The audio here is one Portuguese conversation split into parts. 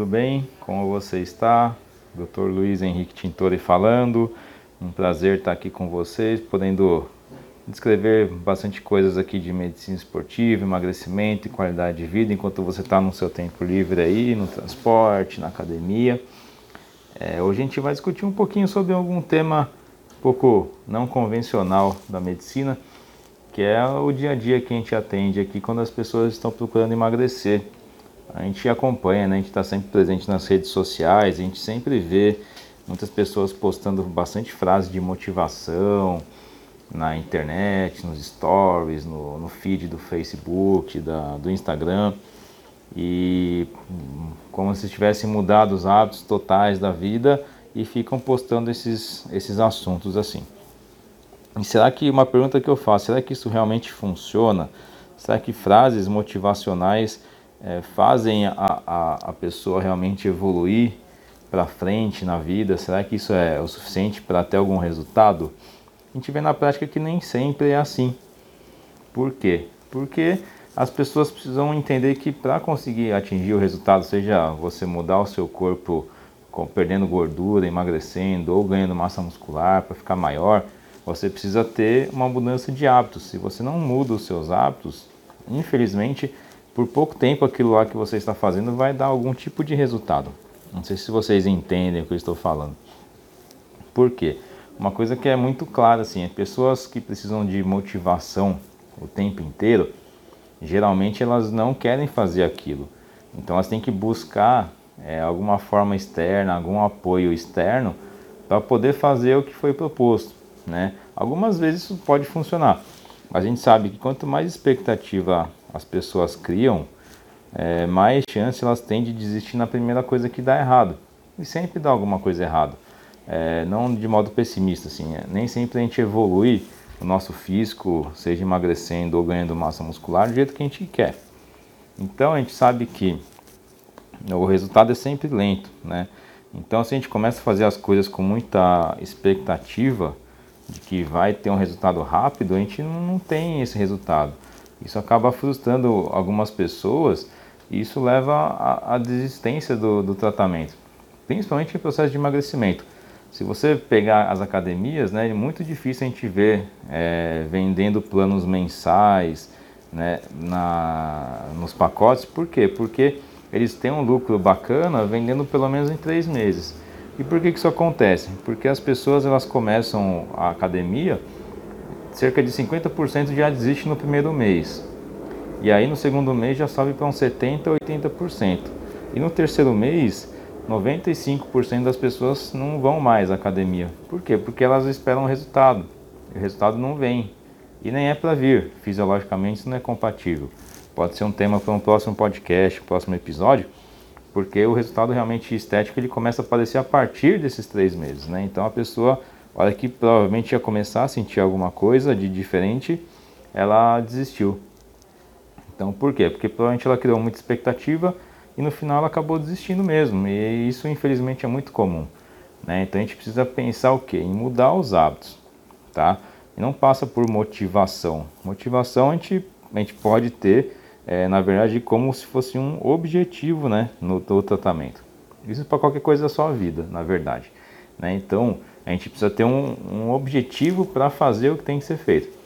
tudo bem? Como você está? Dr. Luiz Henrique Tintori falando. Um prazer estar aqui com vocês, podendo descrever bastante coisas aqui de medicina esportiva, emagrecimento e qualidade de vida, enquanto você está no seu tempo livre aí, no transporte, na academia. É, hoje a gente vai discutir um pouquinho sobre algum tema um pouco não convencional da medicina, que é o dia a dia que a gente atende aqui quando as pessoas estão procurando emagrecer. A gente acompanha, né? a gente está sempre presente nas redes sociais, a gente sempre vê muitas pessoas postando bastante frases de motivação na internet, nos stories, no, no feed do Facebook, da, do Instagram e como se tivessem mudado os hábitos totais da vida e ficam postando esses, esses assuntos assim. E será que uma pergunta que eu faço, será que isso realmente funciona? Será que frases motivacionais é, fazem a, a, a pessoa realmente evoluir para frente na vida? Será que isso é o suficiente para ter algum resultado? A gente vê na prática que nem sempre é assim. Por quê? Porque as pessoas precisam entender que para conseguir atingir o resultado, seja você mudar o seu corpo perdendo gordura, emagrecendo ou ganhando massa muscular para ficar maior, você precisa ter uma mudança de hábitos. Se você não muda os seus hábitos, infelizmente, por pouco tempo aquilo lá que você está fazendo vai dar algum tipo de resultado. Não sei se vocês entendem o que eu estou falando. Por quê? Uma coisa que é muito clara assim, é pessoas que precisam de motivação o tempo inteiro, geralmente elas não querem fazer aquilo. Então elas têm que buscar é, alguma forma externa, algum apoio externo para poder fazer o que foi proposto. Né? Algumas vezes isso pode funcionar, a gente sabe que quanto mais expectativa as pessoas criam, é, mais chance elas têm de desistir na primeira coisa que dá errado. E sempre dá alguma coisa errada. É, não de modo pessimista, assim, é, nem sempre a gente evolui o nosso físico, seja emagrecendo ou ganhando massa muscular, do jeito que a gente quer. Então a gente sabe que o resultado é sempre lento, né? Então se a gente começa a fazer as coisas com muita expectativa de que vai ter um resultado rápido, a gente não tem esse resultado. Isso acaba frustrando algumas pessoas e isso leva à desistência do, do tratamento, principalmente em processo de emagrecimento. Se você pegar as academias, né, é muito difícil a gente ver é, vendendo planos mensais né, na, nos pacotes. Por quê? Porque eles têm um lucro bacana vendendo pelo menos em três meses. E por que, que isso acontece? Porque as pessoas elas começam a academia, cerca de 50% já desiste no primeiro mês. E aí no segundo mês já sobe para uns 70%, 80%. E no terceiro mês 95% das pessoas não vão mais à academia. Por quê? Porque elas esperam o resultado. E o resultado não vem. E nem é para vir. Fisiologicamente isso não é compatível. Pode ser um tema para um próximo podcast, um próximo episódio, porque o resultado realmente estético ele começa a aparecer a partir desses três meses. Né? Então a pessoa, olha que provavelmente ia começar a sentir alguma coisa de diferente, ela desistiu. Então por quê? Porque provavelmente ela criou muita expectativa e no final ela acabou desistindo mesmo. E isso infelizmente é muito comum. Né? Então a gente precisa pensar o que? Em mudar os hábitos. Tá? E não passa por motivação. Motivação a gente, a gente pode ter, é, na verdade, como se fosse um objetivo né, no, no tratamento. Isso para qualquer coisa da sua vida, na verdade. Né? Então a gente precisa ter um, um objetivo para fazer o que tem que ser feito.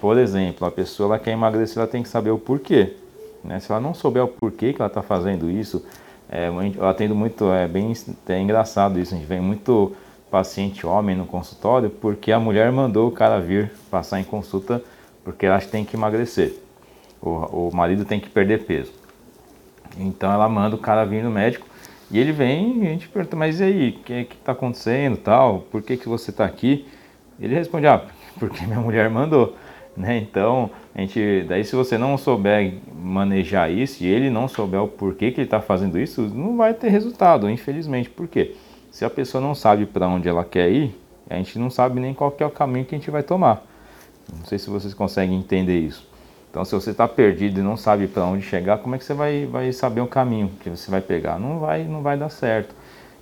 Por exemplo, a pessoa ela quer emagrecer, ela tem que saber o porquê. Né? Se ela não souber o porquê que ela está fazendo isso, é, eu atendo muito, é bem é engraçado isso, a gente vem muito paciente homem no consultório porque a mulher mandou o cara vir passar em consulta porque ela acha que tem que emagrecer. O, o marido tem que perder peso. Então ela manda o cara vir no médico e ele vem e a gente pergunta, mas e aí, o que está acontecendo tal? Por que, que você está aqui? Ele responde, ah, porque minha mulher mandou. Né? Então, a gente, daí se você não souber manejar isso e ele não souber o porquê que ele está fazendo isso, não vai ter resultado, infelizmente. Por quê? Se a pessoa não sabe para onde ela quer ir, a gente não sabe nem qual é o caminho que a gente vai tomar. Não sei se vocês conseguem entender isso. Então, se você está perdido e não sabe para onde chegar, como é que você vai, vai saber o caminho que você vai pegar? Não vai, não vai dar certo.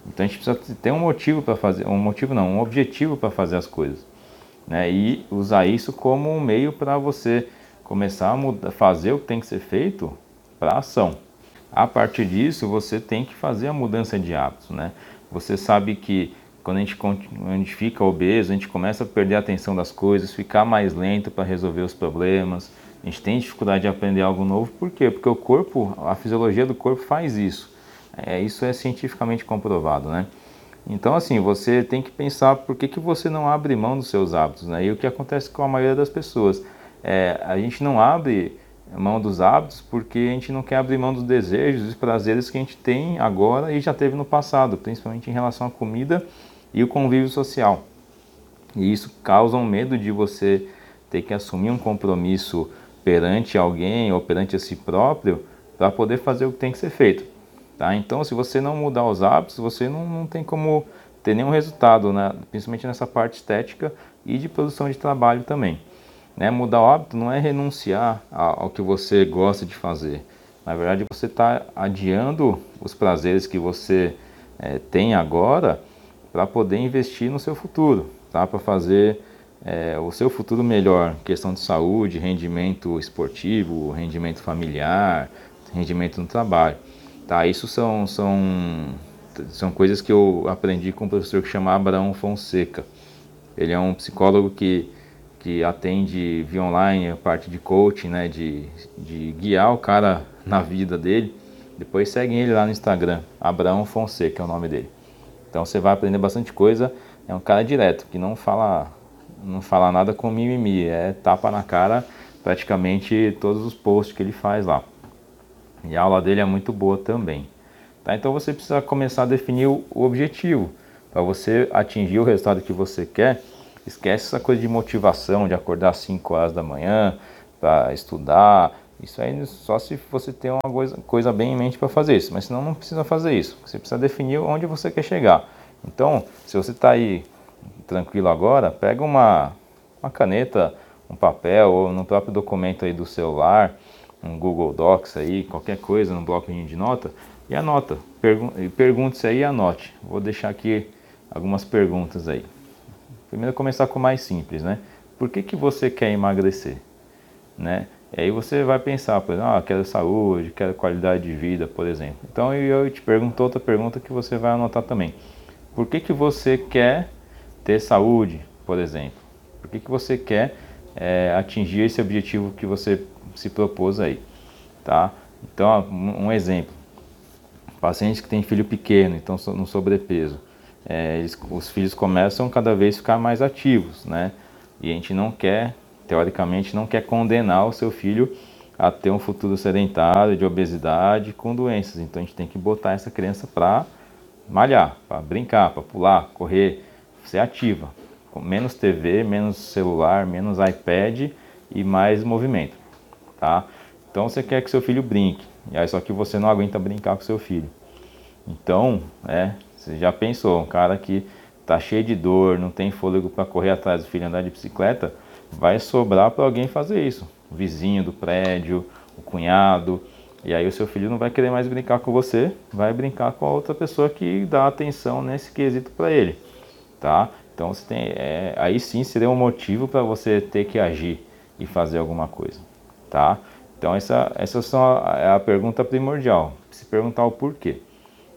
Então, a gente precisa ter um motivo para fazer, um motivo não, um objetivo para fazer as coisas né? E usar isso como um meio para você começar a mudar, fazer o que tem que ser feito para ação. A partir disso, você tem que fazer a mudança de hábitos, né? Você sabe que quando a gente, a gente fica obeso, a gente começa a perder a atenção das coisas, ficar mais lento para resolver os problemas, a gente tem dificuldade de aprender algo novo, por quê? Porque o corpo, a fisiologia do corpo faz isso. É, isso é cientificamente comprovado, né? Então, assim, você tem que pensar por que, que você não abre mão dos seus hábitos, né? E o que acontece com a maioria das pessoas. É, a gente não abre mão dos hábitos porque a gente não quer abrir mão dos desejos, dos prazeres que a gente tem agora e já teve no passado, principalmente em relação à comida e o convívio social. E isso causa um medo de você ter que assumir um compromisso perante alguém ou perante a si próprio para poder fazer o que tem que ser feito. Tá? Então, se você não mudar os hábitos, você não, não tem como ter nenhum resultado, né? principalmente nessa parte estética e de produção de trabalho também. Né? Mudar o hábito não é renunciar ao que você gosta de fazer. Na verdade, você está adiando os prazeres que você é, tem agora para poder investir no seu futuro, tá? para fazer é, o seu futuro melhor, questão de saúde, rendimento esportivo, rendimento familiar, rendimento no trabalho. Tá? Isso são, são, são coisas que eu aprendi com um professor que chama Abraão Fonseca. Ele é um psicólogo que que atende via online a parte de coaching, né, de, de guiar o cara na vida dele. Depois seguem ele lá no Instagram, Abraão Fonseca é o nome dele. Então você vai aprender bastante coisa. É um cara direto, que não fala, não fala nada com mimimi, é tapa na cara praticamente todos os posts que ele faz lá. E a aula dele é muito boa também. Tá? Então você precisa começar a definir o objetivo para você atingir o resultado que você quer Esquece essa coisa de motivação, de acordar às 5 horas da manhã para estudar. Isso aí só se você tem uma coisa, coisa bem em mente para fazer isso, mas senão não precisa fazer isso. Você precisa definir onde você quer chegar. Então, se você está aí tranquilo agora, pega uma, uma caneta, um papel ou no próprio documento aí do celular, um Google Docs aí, qualquer coisa, no bloquinho de nota e anota. Pergunte-se aí e anote. Vou deixar aqui algumas perguntas aí. Primeiro começar com o mais simples, né? Por que, que você quer emagrecer? Né? E aí você vai pensar, por exemplo, ah, quero saúde, quero qualidade de vida, por exemplo. Então eu te pergunto outra pergunta que você vai anotar também. Por que, que você quer ter saúde, por exemplo? Por que, que você quer é, atingir esse objetivo que você se propôs aí? Tá? Então, um exemplo. Pacientes que têm filho pequeno, então no sobrepeso é, eles, os filhos começam cada vez a ficar mais ativos, né? E a gente não quer, teoricamente, não quer condenar o seu filho a ter um futuro sedentário, de obesidade, com doenças. Então a gente tem que botar essa criança para malhar, para brincar, para pular, correr, ser ativa. Com menos TV, menos celular, menos iPad e mais movimento, tá? Então você quer que seu filho brinque, e aí só que você não aguenta brincar com seu filho. Então, é, você já pensou, um cara que tá cheio de dor, não tem fôlego para correr atrás do filho andar de bicicleta, vai sobrar para alguém fazer isso. O vizinho do prédio, o cunhado. E aí o seu filho não vai querer mais brincar com você, vai brincar com a outra pessoa que dá atenção nesse quesito para ele, tá? Então você tem, é, aí sim seria um motivo para você ter que agir e fazer alguma coisa, tá? Então essa, essa são a, é a pergunta primordial, se perguntar o porquê.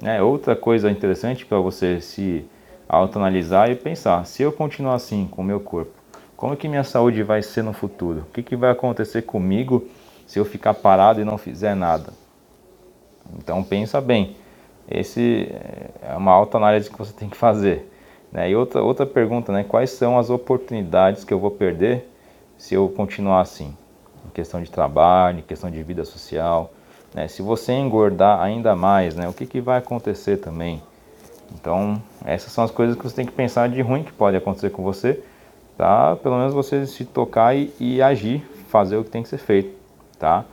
É, outra coisa interessante para você se autoanalisar e pensar, se eu continuar assim com o meu corpo, como que minha saúde vai ser no futuro? O que, que vai acontecer comigo se eu ficar parado e não fizer nada? Então pensa bem, esse é uma autoanálise que você tem que fazer. Né? E outra, outra pergunta, né? quais são as oportunidades que eu vou perder se eu continuar assim? Em questão de trabalho, em questão de vida social, né? Se você engordar ainda mais, né, o que, que vai acontecer também? Então, essas são as coisas que você tem que pensar de ruim que pode acontecer com você, tá? Pelo menos você se tocar e, e agir, fazer o que tem que ser feito, tá?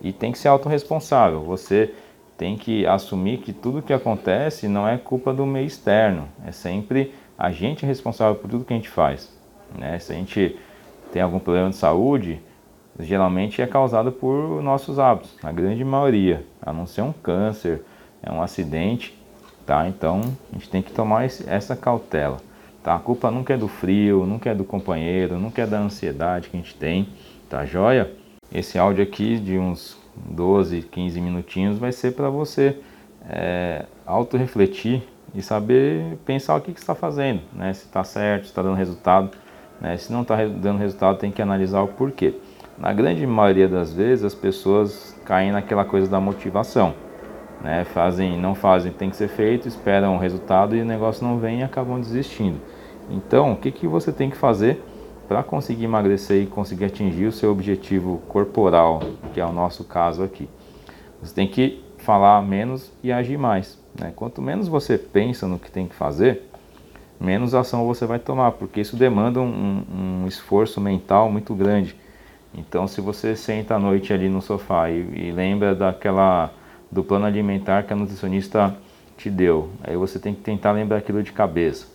E tem que ser autorresponsável. Você tem que assumir que tudo que acontece não é culpa do meio externo, é sempre a gente responsável por tudo que a gente faz. Né? Se a gente tem algum problema de saúde, geralmente é causado por nossos hábitos, na grande maioria, a não ser um câncer, é um acidente, tá? Então a gente tem que tomar esse, essa cautela, tá? A culpa nunca é do frio, nunca é do companheiro, nunca é da ansiedade que a gente tem, tá joia? Esse áudio aqui de uns 12, 15 minutinhos vai ser para você é, auto-refletir e saber pensar o que, que está fazendo, né? se está certo, se está dando resultado. Né? Se não está dando resultado, tem que analisar o porquê. Na grande maioria das vezes, as pessoas caem naquela coisa da motivação. Né? Fazem, não fazem tem que ser feito, esperam o resultado e o negócio não vem e acabam desistindo. Então, o que, que você tem que fazer para conseguir emagrecer e conseguir atingir o seu objetivo corporal, que é o nosso caso aqui? Você tem que falar menos e agir mais. Né? Quanto menos você pensa no que tem que fazer, menos ação você vai tomar, porque isso demanda um, um esforço mental muito grande. Então, se você senta à noite ali no sofá e, e, lembra daquela do plano alimentar que a nutricionista te deu, aí você tem que tentar lembrar aquilo de cabeça.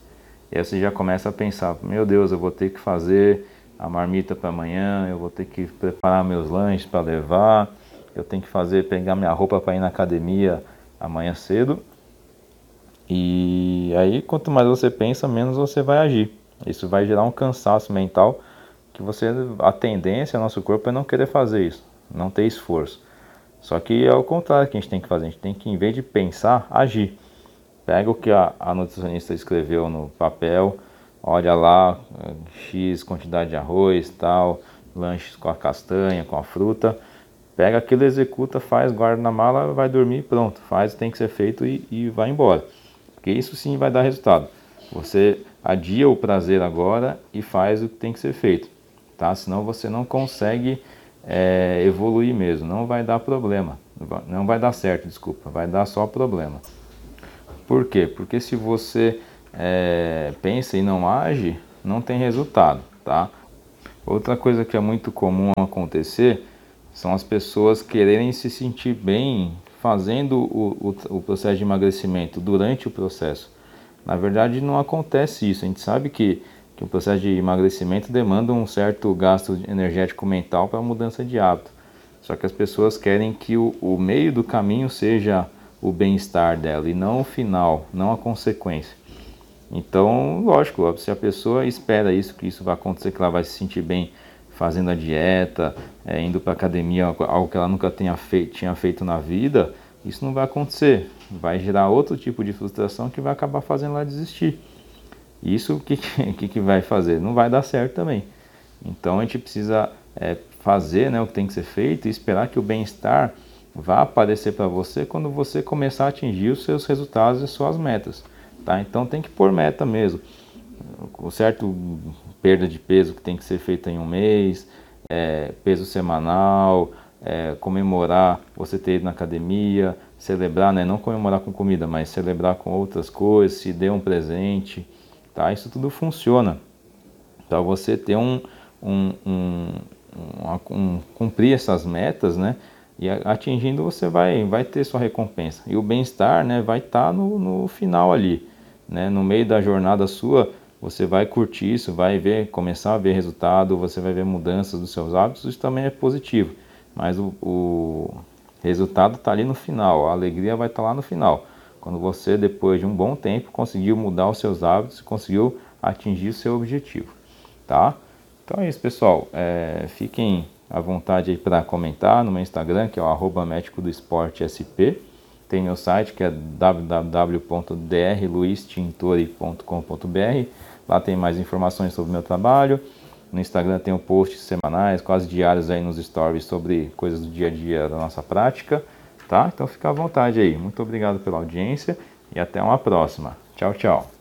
E aí você já começa a pensar: meu Deus, eu vou ter que fazer a marmita para amanhã, eu vou ter que preparar meus lanches para levar, eu tenho que fazer pegar minha roupa para ir na academia amanhã cedo. E aí, quanto mais você pensa, menos você vai agir. Isso vai gerar um cansaço mental que você a tendência nosso corpo é não querer fazer isso, não ter esforço. Só que é o contrário que a gente tem que fazer, a gente tem que em vez de pensar, agir. Pega o que a, a nutricionista escreveu no papel, olha lá, X quantidade de arroz, tal, lanches com a castanha, com a fruta, pega aquilo, executa, faz, guarda na mala, vai dormir, pronto, faz, tem que ser feito e, e vai embora. Porque isso sim vai dar resultado. Você adia o prazer agora e faz o que tem que ser feito tá? Senão você não consegue é, evoluir mesmo, não vai dar problema, não vai dar certo, desculpa, vai dar só problema. Por quê? Porque se você é, pensa e não age, não tem resultado, tá? Outra coisa que é muito comum acontecer são as pessoas quererem se sentir bem fazendo o, o, o processo de emagrecimento durante o processo. Na verdade, não acontece isso. A gente sabe que que o processo de emagrecimento demanda um certo gasto energético mental para a mudança de hábito. Só que as pessoas querem que o, o meio do caminho seja o bem-estar dela e não o final, não a consequência. Então, lógico, se a pessoa espera isso, que isso vai acontecer, que ela vai se sentir bem fazendo a dieta, é, indo para academia, algo que ela nunca tenha tinha feito na vida, isso não vai acontecer. Vai gerar outro tipo de frustração que vai acabar fazendo ela desistir. Isso o que, que, que vai fazer? Não vai dar certo também. Então a gente precisa é, fazer né, o que tem que ser feito e esperar que o bem-estar vá aparecer para você quando você começar a atingir os seus resultados e suas metas. Tá? Então tem que pôr meta mesmo. O certo perda de peso que tem que ser feita em um mês, é, peso semanal, é, comemorar você ter ido na academia, celebrar, né? não comemorar com comida, mas celebrar com outras coisas, se dê um presente. Tá? Isso tudo funciona para você ter um, um, um, um, cumprir essas metas, né? E atingindo você vai, vai ter sua recompensa. E o bem-estar, né, vai estar tá no, no final ali, né? No meio da jornada sua, você vai curtir isso, vai ver, começar a ver resultado, você vai ver mudanças dos seus hábitos, isso também é positivo. Mas o, o resultado está ali no final, a alegria vai estar tá lá no final. Quando você, depois de um bom tempo, conseguiu mudar os seus hábitos conseguiu atingir o seu objetivo, tá? Então é isso, pessoal. É, fiquem à vontade aí para comentar no meu Instagram, que é o arroba médico do esporte SP. Tem meu site que é www.drluistintore.com.br. Lá tem mais informações sobre o meu trabalho. No Instagram tem posts semanais, quase diários aí nos stories sobre coisas do dia a dia da nossa prática tá? Então fica à vontade aí. Muito obrigado pela audiência e até uma próxima. Tchau, tchau.